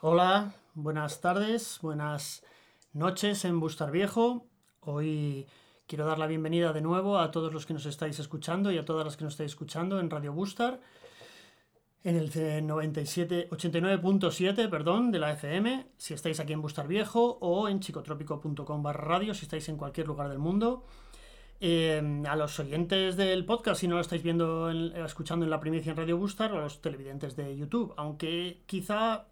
Hola, buenas tardes, buenas noches en Bustar Viejo. Hoy quiero dar la bienvenida de nuevo a todos los que nos estáis escuchando y a todas las que nos estáis escuchando en Radio Bustar, en el 97, 89.7 perdón, de la FM, si estáis aquí en Bustar Viejo o en chicotrópico.com barra radio, si estáis en cualquier lugar del mundo. Eh, a los oyentes del podcast, si no lo estáis viendo, escuchando en la primicia en Radio Bustar, o a los televidentes de YouTube, aunque quizá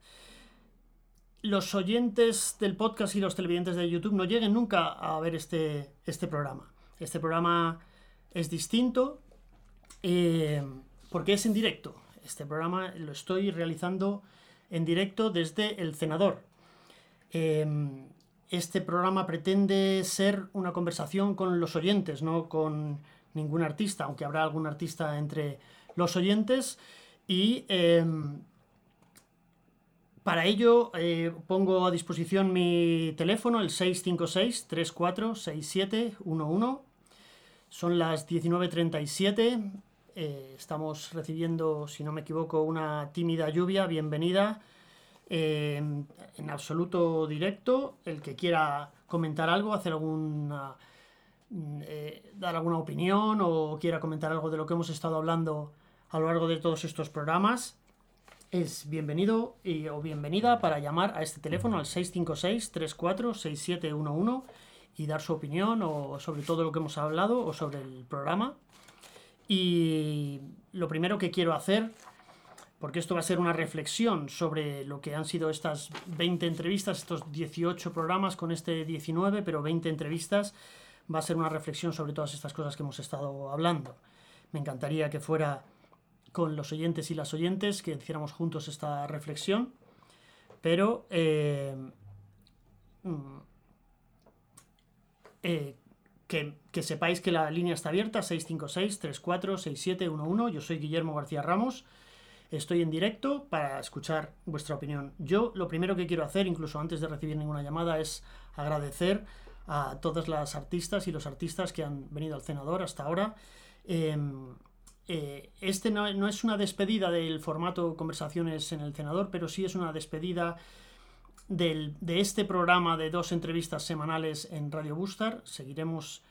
los oyentes del podcast y los televidentes de YouTube no lleguen nunca a ver este, este programa. Este programa es distinto eh, porque es en directo. Este programa lo estoy realizando en directo desde el Senador. Eh, este programa pretende ser una conversación con los oyentes, no con ningún artista, aunque habrá algún artista entre los oyentes. Y em, para ello eh, pongo a disposición mi teléfono, el 656-346711. Son las 19.37. Eh, estamos recibiendo, si no me equivoco, una tímida lluvia. Bienvenida en absoluto directo. El que quiera comentar algo, hacer alguna. Eh, dar alguna opinión o quiera comentar algo de lo que hemos estado hablando a lo largo de todos estos programas, es bienvenido y, o bienvenida para llamar a este teléfono al 656-346711 y dar su opinión o sobre todo lo que hemos hablado o sobre el programa. Y lo primero que quiero hacer porque esto va a ser una reflexión sobre lo que han sido estas 20 entrevistas, estos 18 programas con este 19, pero 20 entrevistas. Va a ser una reflexión sobre todas estas cosas que hemos estado hablando. Me encantaría que fuera con los oyentes y las oyentes, que hiciéramos juntos esta reflexión, pero eh, mm, eh, que, sepáis que la línea está abierta, 656-346711. Yo soy Guillermo García Ramos Estoy en directo para escuchar vuestra opinión. Yo lo primero que quiero hacer, incluso antes de recibir ninguna llamada, es agradecer a todas las artistas y los artistas que han venido al cenador hasta ahora. Em, eh, este no, es una despedida del formato conversaciones en el cenador, pero sí es una despedida de este programa de dos entrevistas semanales en Radio Bustar. Seguiremos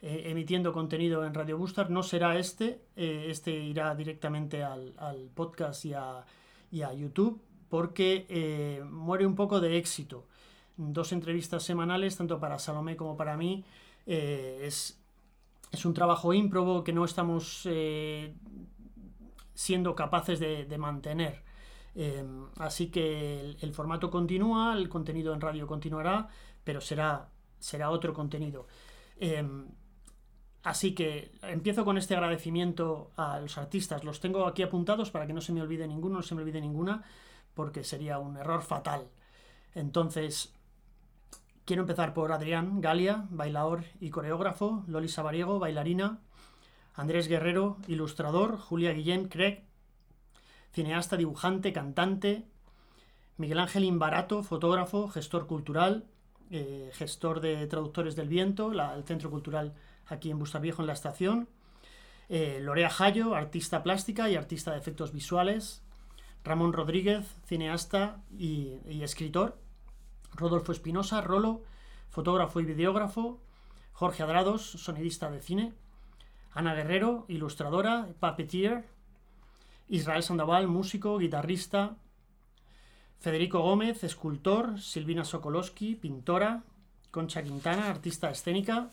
eh, emitiendo contenido en Radio Boostar. No será este, eh, este irá directamente al, podcast y a, YouTube porque muere un poco de éxito. Dos entrevistas semanales, tanto para Salomé como para mí, es, un trabajo ímprobo que no estamos siendo capaces de, mantener. así que el, formato continúa, el contenido en radio continuará, pero será, será otro contenido. Así que empiezo con este agradecimiento a los artistas. Los tengo aquí apuntados para que no se me olvide ninguno, no se me olvide ninguna, porque sería un error fatal. Entonces, quiero empezar por Adrián Galia, bailador y coreógrafo, Loli Sabariego, bailarina, Andrés Guerrero, ilustrador, Julia Guillén, Craig, cineasta, dibujante, cantante, Miguel Ángel Imbarato, fotógrafo, gestor cultural, eh, gestor de Traductores del Viento, el Centro Cultural aquí en Viejo en la estación. Eh, Lorea Jayo, artista plástica y artista de efectos visuales. Ramón Rodríguez, cineasta y, escritor. Rodolfo Espinosa, Rolo, fotógrafo y videógrafo. Jorge Adrados, sonidista de cine. Ana Guerrero, ilustradora, puppeteer. Israel Sandoval, músico, guitarrista. Federico Gómez, escultor. Silvina Sokolowski, pintora. Concha Quintana, artista escénica.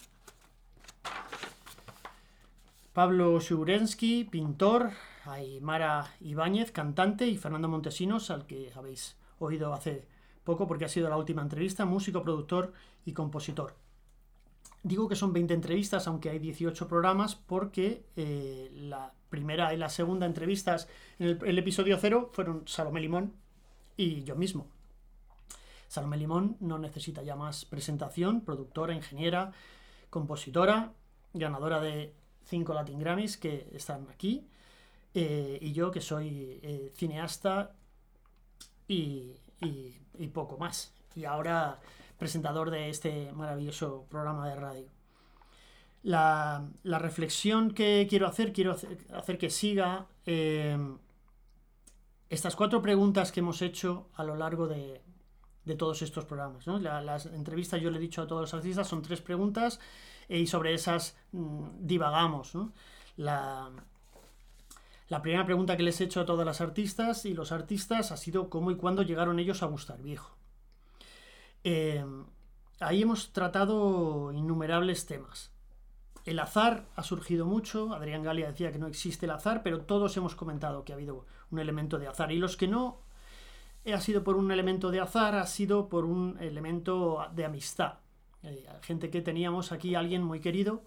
Pablo Shurensky, pintor, Aymara Ibáñez, cantante, y Fernando Montesinos, al que habéis oído hace poco porque ha sido la última entrevista, músico, productor y compositor. Digo que son 20 entrevistas, aunque hay 18 programas, porque eh, la primera y la segunda entrevistas en el, episodio cero fueron Salomé Limón y yo mismo. Salomé Limón no necesita ya más presentación, productora, ingeniera, compositora, ganadora de cinco Latin Grammys que están aquí, eh, y yo que soy eh, cineasta y, poco más. Y ahora presentador de este maravilloso programa de radio. La, reflexión que quiero hacer, quiero hacer, que siga eh, estas cuatro preguntas que hemos hecho a lo largo de, todos estos programas. las entrevistas yo le he dicho a todos los artistas son tres preguntas y sobre esas mm, divagamos. La, la primera pregunta que les he hecho a todas las artistas y los artistas ha sido cómo y cuándo llegaron ellos a gustar viejo. Eh, ahí hemos tratado innumerables temas. El azar ha surgido mucho, Adrián Galia decía que no existe el azar, pero todos hemos comentado que ha habido un elemento de azar. Y los que no ha sido por un elemento de azar, ha sido por un elemento de amistad. Eh, gente que teníamos aquí, alguien muy querido,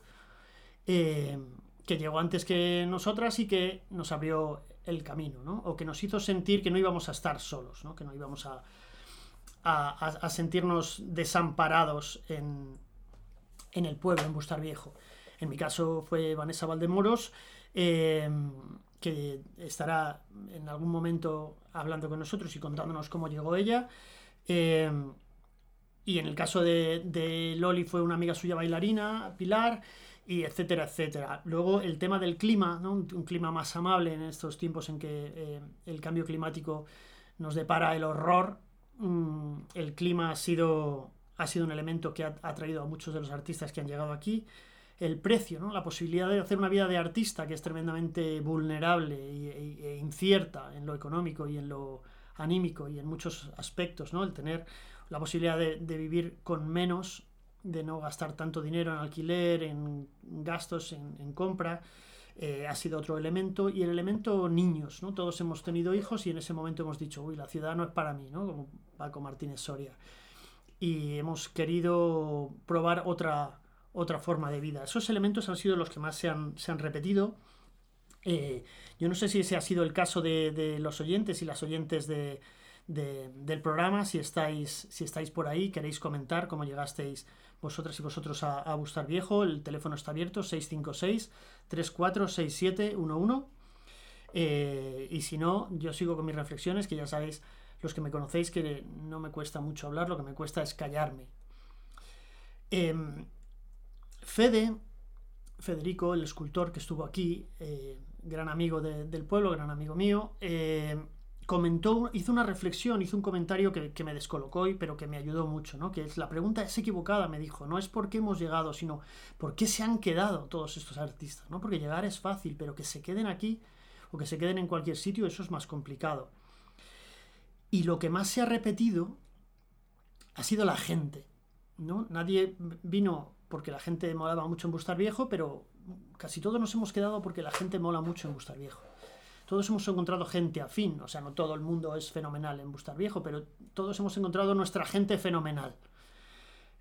eh, que llegó antes que nosotras y que nos abrió el camino, ¿no? O que nos hizo sentir que no íbamos a estar solos, ¿no? Que no íbamos a, a, sentirnos desamparados en, en, el pueblo, en Bustar Viejo. En mi caso fue Vanessa Valdemoros, em, que estará en algún momento hablando con nosotros y contándonos cómo llegó ella. Em, y en el caso de, de Loli fue una amiga suya bailarina, Pilar y etcétera, etcétera. Luego el tema del clima, ¿no? un, clima más amable en estos tiempos en que eh, el cambio climático nos depara el horror. Mm, el clima ha sido, ha sido un elemento que ha atraído a muchos de los artistas que han llegado aquí. El precio, ¿no? la posibilidad de hacer una vida de artista que es tremendamente vulnerable e, incierta en lo económico y en lo anímico y en muchos aspectos, ¿no? el tener la posibilidad de, de vivir con menos de no gastar tanto dinero en alquiler, en gastos, en, compra, eh, ha sido otro elemento. Y el elemento niños, ¿no? Todos hemos tenido hijos y en ese momento hemos dicho, uy, la ciudad no es para mí, ¿no? Como Paco Martínez Soria. Y hemos querido probar otra, otra forma de vida. Esos elementos han sido los que más se han, se han repetido. Eh, yo no sé si ese ha sido el caso de, de los oyentes y las oyentes de, del programa. Si estáis, si estáis por ahí, queréis comentar cómo llegasteis vosotras y vosotros a, a Bustar Viejo. El teléfono está abierto, 656-346711. Eh, y si no, yo sigo con mis reflexiones, que ya sabéis, los que me conocéis, que no me cuesta mucho hablar, lo que me cuesta es callarme. Em, Fede, Federico, el escultor que estuvo aquí, eh, gran amigo del pueblo, gran amigo mío, eh, comentó, hizo una reflexión, hizo un comentario que, me descolocó, y, pero que me ayudó mucho, ¿no? Que es la pregunta es equivocada, me dijo, no es por qué hemos llegado, sino por qué se han quedado todos estos artistas, ¿no? Porque llegar es fácil, pero que se queden aquí o que se queden en cualquier sitio, eso es más complicado. Y lo que más se ha repetido ha sido la gente, ¿no? Nadie vino porque la gente molaba mucho en Bustar Viejo, pero casi todos nos hemos quedado porque la gente mola mucho en Bustar Viejo todos hemos encontrado gente afín, o sea, no todo el mundo es fenomenal en Bustar Viejo, pero todos hemos encontrado nuestra gente fenomenal.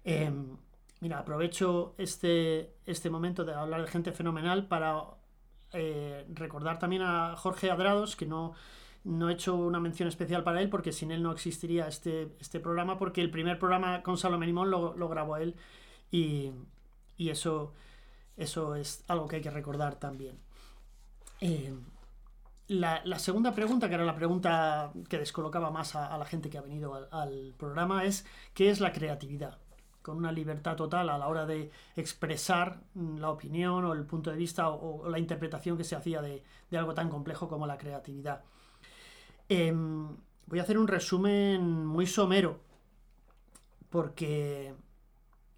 Em, mira, aprovecho este, este momento de hablar de gente fenomenal para eh, recordar también a Jorge Adrados, que no, no he hecho una mención especial para él porque sin él no existiría este, este programa, porque el primer programa con Salomé Limón lo, grabó él y, eso, eso es algo que hay que recordar también. Em, la, segunda pregunta, que era la pregunta que descolocaba más a, la gente que ha venido al, programa, es ¿qué es la creatividad? Con una libertad total a la hora de expresar la opinión o el punto de vista o, la interpretación que se hacía de, algo tan complejo como la creatividad. Em, voy a hacer un resumen muy somero, porque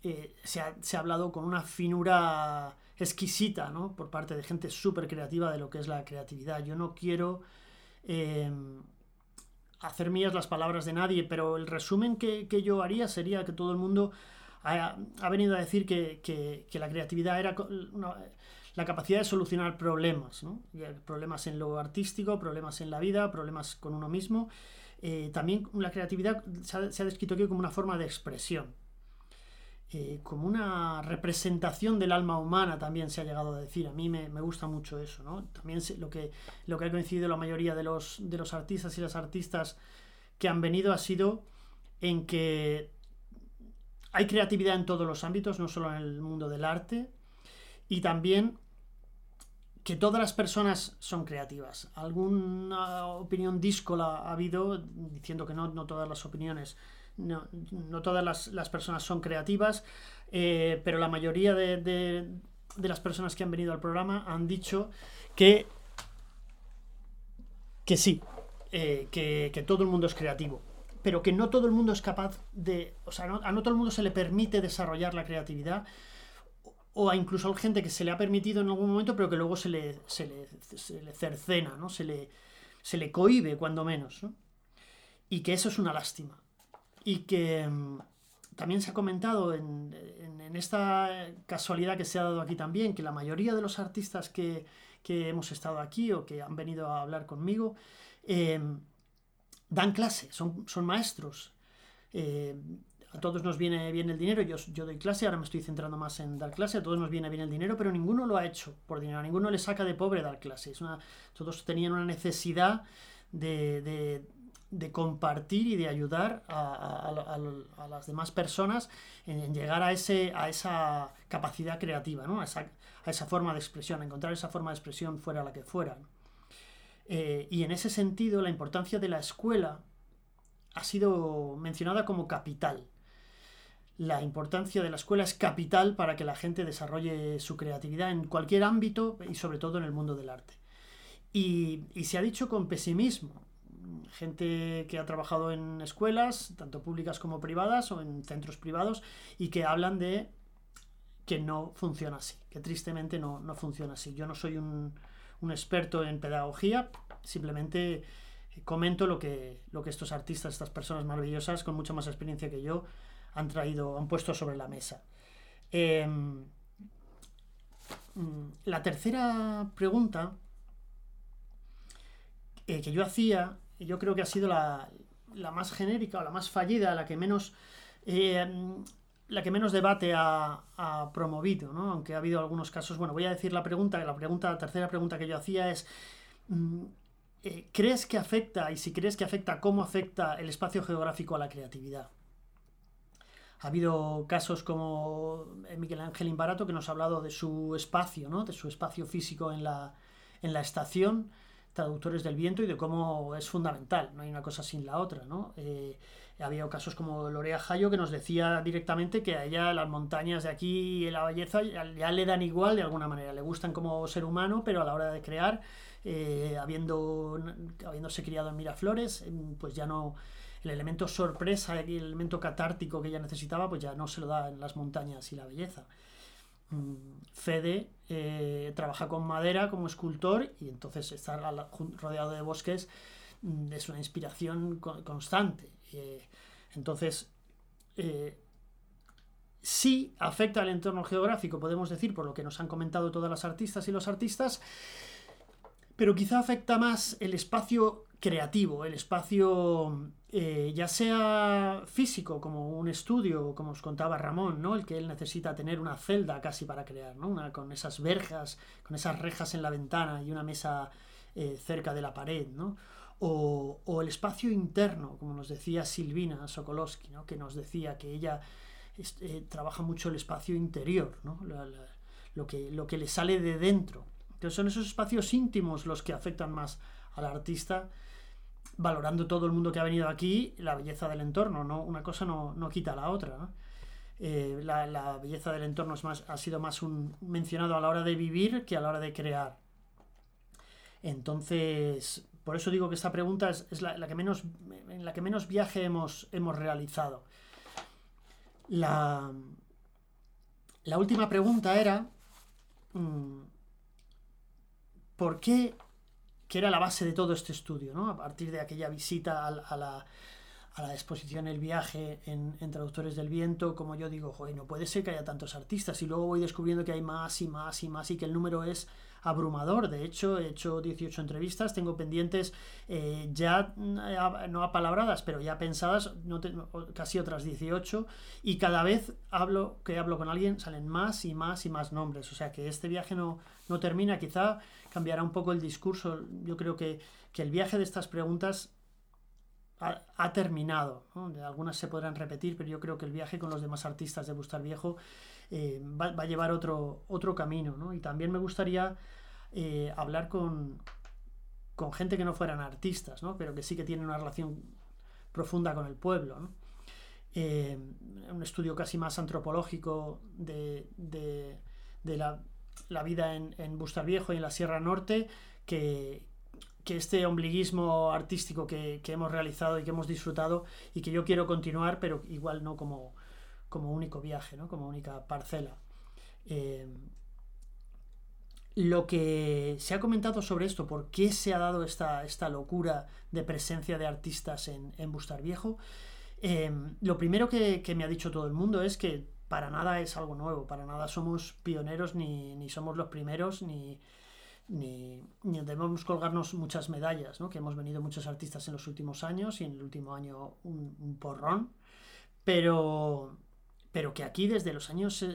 eh, se ha hablado con una finura exquisita, ¿no? Por parte de gente súper creativa de lo que es la creatividad. Yo no quiero em, hacer mías las palabras de nadie, pero el resumen que, yo haría sería que todo el mundo ha, venido a decir que, la creatividad era la capacidad de solucionar problemas, ¿no? Problemas en lo artístico, problemas en la vida, problemas con uno mismo. Eh, también la creatividad se ha, se ha descrito aquí como una forma de expresión. Como una representación del alma humana también se ha llegado a decir. A mí me, gusta mucho eso, ¿no? También lo que, lo que ha coincidido la mayoría de los, de los artistas y las artistas que han venido ha sido en que hay creatividad en todos los ámbitos, no solo en el mundo del arte, y también que todas las personas son creativas. Alguna opinión díscola ha habido diciendo que no, no todas las opiniones no, no todas las, personas son creativas, eh, pero la mayoría de, las personas que han venido al programa han dicho que, que sí, eh, que, todo el mundo es creativo, pero que no todo el mundo es capaz de, o sea, a no todo el mundo se le permite desarrollar la creatividad, o a incluso a gente que se le ha permitido en algún momento, pero que luego se le, se le, cercena, ¿no? se, le, se le cohibe, cuando menos. Y que eso es una lástima. Y que mm, también se ha comentado en, esta casualidad que se ha dado aquí también, que la mayoría de los artistas que, hemos estado aquí o que han venido a hablar conmigo, eh, dan clase, son, son maestros. Eh, a todos nos viene bien el dinero, yo, yo doy clase, ahora me estoy centrando más en dar clase, a todos nos viene bien el dinero, pero ninguno lo ha hecho por dinero, ninguno le saca de pobre dar clase. todos tenían una necesidad de, compartir y de ayudar a, las demás personas en, llegar a, ese, a esa capacidad creativa, ¿no? a, esa, forma de expresión, a encontrar esa forma de expresión fuera la que fuera. Eh, y en ese sentido, la importancia de la escuela ha sido mencionada como capital la importancia de la escuela es capital para que la gente desarrolle su creatividad en cualquier ámbito y sobre todo en el mundo del arte. Y, se ha dicho con pesimismo. Gente que ha trabajado en escuelas, tanto públicas como privadas o en centros privados, y que hablan de que no funciona así, que tristemente no, funciona así. Yo no soy un, experto en pedagogía, simplemente comento lo que, lo que estos artistas, estas personas maravillosas con mucha más experiencia que yo, han traído, han puesto sobre la mesa. Em, mm, la tercera pregunta eh, que yo hacía, yo creo que ha sido la, más genérica o la más fallida, la que menos, em, la que menos debate ha, promovido, ¿no? aunque ha habido algunos casos. Bueno, voy a decir la pregunta, la pregunta, la tercera pregunta que yo hacía es. Mm, eh, ¿Crees que afecta, y si crees que afecta, cómo afecta el espacio geográfico a la creatividad? Ha habido casos como eh, Miguel Ángel Imbarato que nos ha hablado de su espacio, ¿no? de su espacio físico en la, en la estación, traductores del viento y de cómo es fundamental, no hay una cosa sin la otra. ¿no? Eh, había casos como Lorea Jayo que nos decía directamente que a las montañas de aquí y la belleza ya, le dan igual de alguna manera, le gustan como ser humano, pero a la hora de crear, eh, habiendo, habiéndose criado en Miraflores, pues ya no el elemento sorpresa el elemento catártico que ella necesitaba, pues ya no se lo da en las montañas y la belleza. Mm, Fede eh, trabaja con madera como escultor y entonces estar rodeado de bosques mm, es una inspiración constante. Eh, entonces, eh, sí afecta al entorno geográfico, podemos decir, por lo que nos han comentado todas las artistas y los artistas, pero quizá afecta más el espacio creativo, el espacio eh, ya sea físico, como un estudio, como os contaba Ramón, ¿no? el que él necesita tener una celda casi para crear, ¿no? una, con esas verjas, con esas rejas en la ventana y una mesa eh, cerca de la pared, ¿no? o, el espacio interno, como nos decía Silvina Sokolowski, ¿no? que nos decía que ella eh, trabaja mucho el espacio interior, ¿no? lo, que, lo que le sale de dentro. Entonces son esos espacios íntimos los que afectan más al artista valorando todo el mundo que ha venido aquí, la belleza del entorno, ¿no? Una cosa no, quita la otra, eh, la, belleza del entorno es más, ha sido más un, mencionado a la hora de vivir que a la hora de crear. Entonces, por eso digo que esta pregunta es, la, que menos, en la que menos viaje hemos, hemos realizado. La, la última pregunta era, mm, ¿por qué que era la base de todo este estudio, ¿no? A partir de aquella visita a, la, exposición El viaje en, Traductores del Viento, como yo digo, joder, no puede ser que haya tantos artistas y luego voy descubriendo que hay más y más y más y que el número es abrumador. De hecho, he hecho 18 entrevistas, tengo pendientes eh, ya eh, no apalabradas, pero ya pensadas, casi otras 18, y cada vez hablo que hablo con alguien salen más y más y más nombres. O sea que este viaje no, no termina, quizá cambiará un poco el discurso. Yo creo que, el viaje de estas preguntas ha, terminado. Algunas se podrán repetir, pero yo creo que el viaje con los demás artistas de Bustar Viejo eh, va, a llevar otro, otro camino. Y también me gustaría eh, hablar con, con, gente que no fueran artistas, pero que sí que tienen una relación profunda con el pueblo. Eh, un estudio casi más antropológico de, de la la vida en, en Bustar Viejo y en la Sierra Norte que, que este ombliguismo artístico que, hemos realizado y que hemos disfrutado y que yo quiero continuar, pero igual no como, como único viaje, ¿no? como única parcela. Eh, lo que se ha comentado sobre esto, por qué se ha dado esta, esta locura de presencia de artistas en, en Bustar Viejo, eh, lo primero que, me ha dicho todo el mundo es que para nada es algo nuevo, para nada somos pioneros ni, ni somos los primeros, ni, ni, debemos colgarnos muchas medallas, ¿no? que hemos venido muchos artistas en los últimos años y en el último año un, porrón, pero, pero que aquí desde los años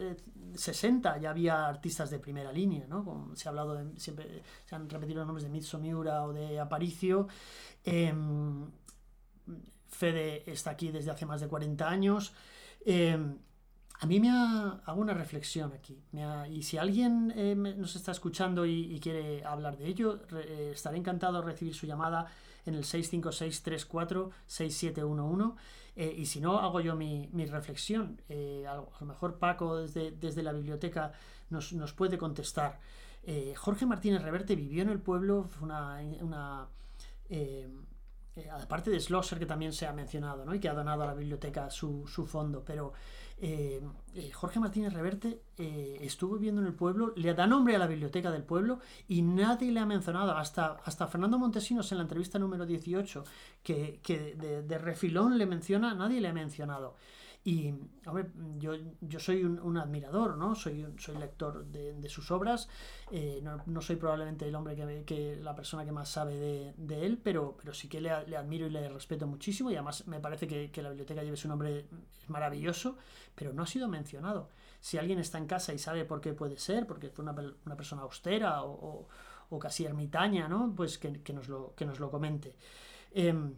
60 eh, ya había artistas de primera línea, ¿no? se ha hablado siempre se han repetido los nombres de Mitsu Miura o de Aparicio. Em, Fede está aquí desde hace más de 40 años. Em, a mí me hago una reflexión aquí. y si alguien eh, nos está escuchando y, quiere hablar de ello, eh, estaré encantado de recibir su llamada en el 656-34-6711. Eh, y si no, hago yo mi, reflexión. a, lo mejor Paco desde, desde la biblioteca nos, puede contestar. Jorge Martínez Reverte vivió en el pueblo, fue una aparte de Schlosser que también se ha mencionado ¿no? y que ha donado a la biblioteca su, su fondo, pero eh, eh, Jorge Martínez Reverte eh, estuvo viviendo en el pueblo, le da nombre a la biblioteca del pueblo y nadie le ha mencionado, hasta, hasta Fernando Montesinos en la entrevista número 18, que, de, refilón le menciona, nadie le ha mencionado. Y, hombre, yo, yo soy un, admirador, ¿no? Soy, soy lector de, sus obras, eh, no, soy probablemente el hombre que, que la persona que más sabe de, él, pero, pero sí que le, admiro y le respeto muchísimo y además me parece que, la biblioteca lleve su nombre es maravilloso, pero no ha sido mencionado. Si alguien está en casa y sabe por qué puede ser, porque fue una, persona austera o, casi ermitaña, ¿no? Pues que, nos, lo, que nos lo comente. Em,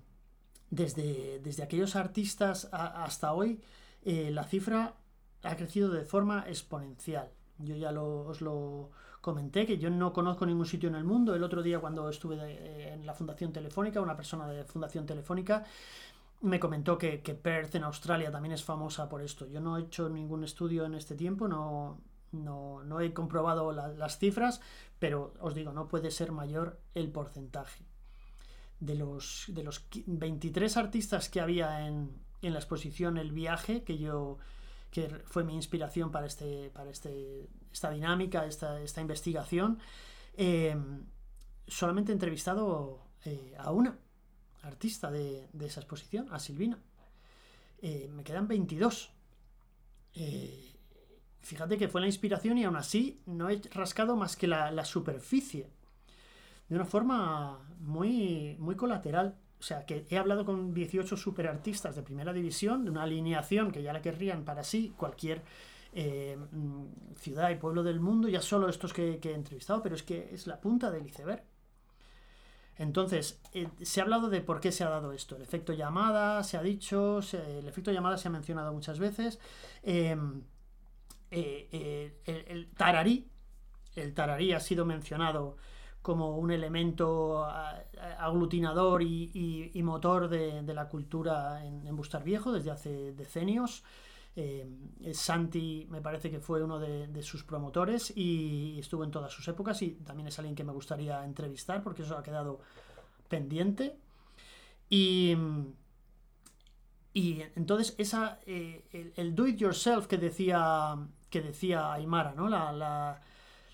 desde, desde aquellos artistas hasta hoy, eh, la cifra ha crecido de forma exponencial. Yo ya os lo comenté, que yo no conozco ningún sitio en el mundo. El otro día cuando estuve eh, en la Fundación Telefónica, una persona de Fundación Telefónica me comentó que, Perth en Australia también es famosa por esto. Yo no he hecho ningún estudio en este tiempo, no, no, he comprobado las cifras, pero os digo, no puede ser mayor el porcentaje de los, de los 23 artistas que había en, la exposición El viaje, que yo que fue mi inspiración para, este, para este, esta dinámica, esta, esta investigación, eh, solamente he entrevistado eh, a una artista de, esa exposición, a Silvina. Eh, me quedan 22. fíjate que fue la inspiración y aún así no he rascado más que la, la superficie de una forma muy, muy colateral. O sea, que he hablado con 18 superartistas de primera división, de una alineación que ya la querrían para sí cualquier eh, mm, ciudad y pueblo del mundo, ya solo estos que, he entrevistado, pero es que es la punta del iceberg. Entonces, eh, se ha hablado de por qué se ha dado esto. El efecto llamada, se ha dicho, el efecto llamada se ha mencionado muchas veces. Em, eh, el, el, tararí, el tararí ha sido mencionado como un elemento aglutinador y, motor de, la cultura en, Bustar Viejo desde hace decenios. Eh, Santi me parece que fue uno de, sus promotores y estuvo en todas sus épocas y también es alguien que me gustaría entrevistar porque eso ha quedado pendiente. Y, y entonces esa, eh, el, do it yourself que decía, que decía Aymara, ¿no? la la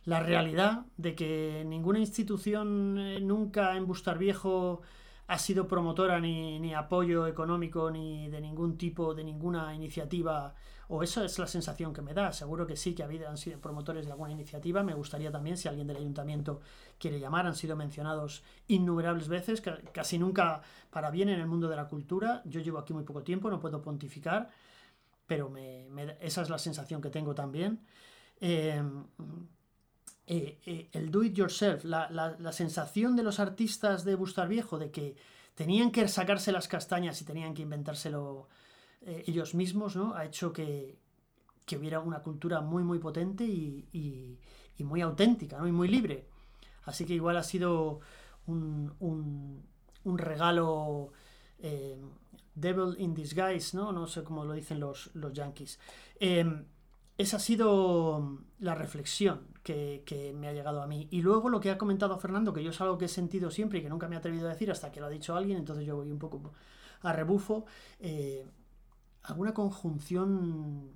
realidad de que ninguna institución eh, nunca en Bustar Viejo ha sido promotora ni, apoyo económico ni de ningún tipo, de ninguna iniciativa, o esa es la sensación que me da. Seguro que sí que han sido promotores de alguna iniciativa. Me gustaría también, si alguien del ayuntamiento quiere llamar, han sido mencionados innumerables veces, casi nunca para bien en el mundo de la cultura. Yo llevo aquí muy poco tiempo, no puedo pontificar, pero esa es la sensación que tengo también. Eh, eh, eh, el do it yourself, la, sensación de los artistas de Bustar Viejo de que tenían que sacarse las castañas y tenían que inventárselo eh, ellos mismos, ¿no? Ha hecho que, hubiera una cultura muy, muy potente y, muy auténtica, ¿no? Y muy libre. Así que igual ha sido un, un, regalo devil in disguise, ¿no? No sé cómo lo dicen los, los yankees. Esa ha sido la reflexión que, me ha llegado a mí. Y luego lo que ha comentado Fernando, que yo es algo que he sentido siempre y que nunca me he atrevido a decir hasta que lo ha dicho alguien, entonces yo voy un poco a rebufo, eh, alguna conjunción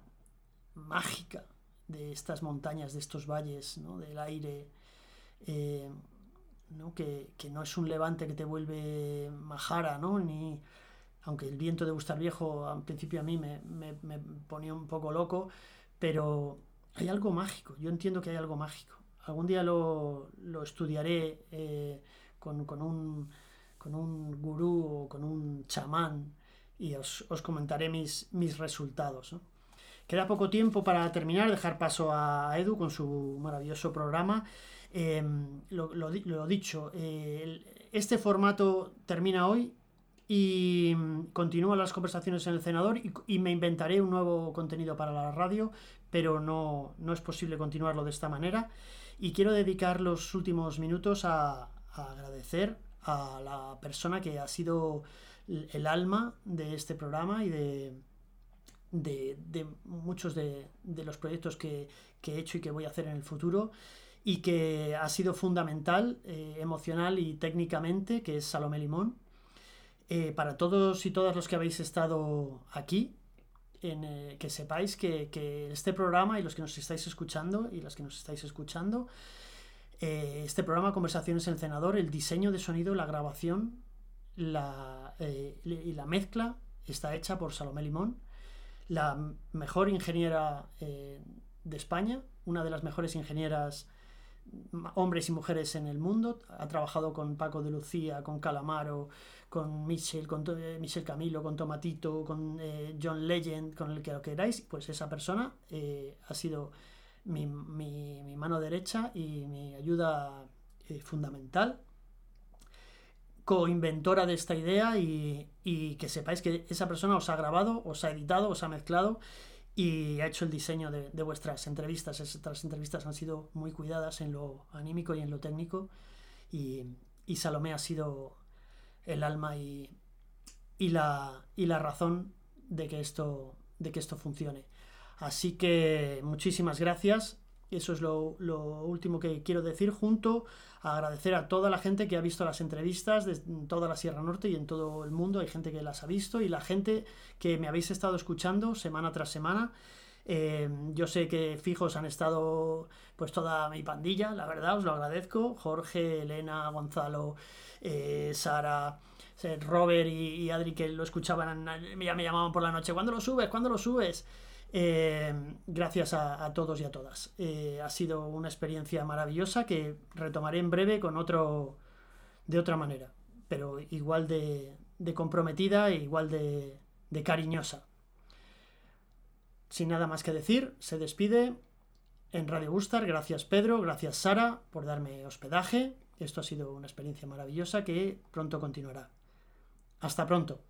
mágica de estas montañas, de estos valles, ¿no? del aire, eh, ¿no? Que, no es un levante que te vuelve majara, ¿no? ni aunque el viento de Bustar Viejo al principio a mí me, me ponía un poco loco, pero hay algo mágico, yo entiendo que hay algo mágico. Algún día lo, estudiaré eh, con, un, con un gurú o con un chamán y os, comentaré mis, mis resultados. Queda poco tiempo para terminar, dejar paso a Edu con su maravilloso programa. Em, lo, dicho, eh, este formato termina hoy y mm, continúan las conversaciones en el senador y, me inventaré un nuevo contenido para la radio, pero no, no, es posible continuarlo de esta manera. Y quiero dedicar los últimos minutos a, agradecer a la persona que ha sido el alma de este programa y de, de, muchos de, los proyectos que, he hecho y que voy a hacer en el futuro y que ha sido fundamental eh, emocional y técnicamente, que es Salomé Limón eh, para todos y todas los que habéis estado aquí, eh, que sepáis que, este programa y los que nos estáis escuchando y las que nos estáis escuchando, eh, este programa Conversaciones en el Senador, el diseño de sonido, la grabación y la mezcla está hecha por Salomé Limón, la mejor ingeniera de España, una de las mejores ingenieras hombres y mujeres en el mundo. Ha trabajado con Paco de Lucía, con Calamaro, con Michel, con eh, Michel Camilo, con Tomatito, con eh, John Legend, con el que lo queráis. Pues esa persona eh, ha sido mi, mano derecha y mi ayuda fundamental coinventora de esta idea y, y, que sepáis que esa persona os ha grabado, os ha editado, os ha mezclado y ha hecho el diseño de, vuestras entrevistas. Estas entrevistas han sido muy cuidadas en lo anímico y en lo técnico y, Salomé ha sido el alma y, la, y la razón de que, esto, de que esto funcione. Así que muchísimas gracias. Eso es lo, lo último que quiero decir junto agradecer a toda la gente que ha visto las entrevistas de toda la Sierra Norte y en todo el mundo. Hay gente que las ha visto y la gente que me habéis estado escuchando semana tras semana. Eh, yo sé que fijos han estado pues toda mi pandilla, la verdad, os lo agradezco. Jorge, Elena, Gonzalo, eh, Sara, eh, Robert y, y, Adri que lo escuchaban, ya me llamaban por la noche. ¿Cuándo lo subes? ¿Cuándo lo subes? Eh, gracias a, todos y a todas. Eh, ha sido una experiencia maravillosa que retomaré en breve con otro de otra manera, pero igual de, comprometida e igual de, de cariñosa. Sin nada más que decir, se despide en Radio Bustar. Gracias Pedro, gracias Sara por darme hospedaje. Esto ha sido una experiencia maravillosa que pronto continuará. Hasta pronto.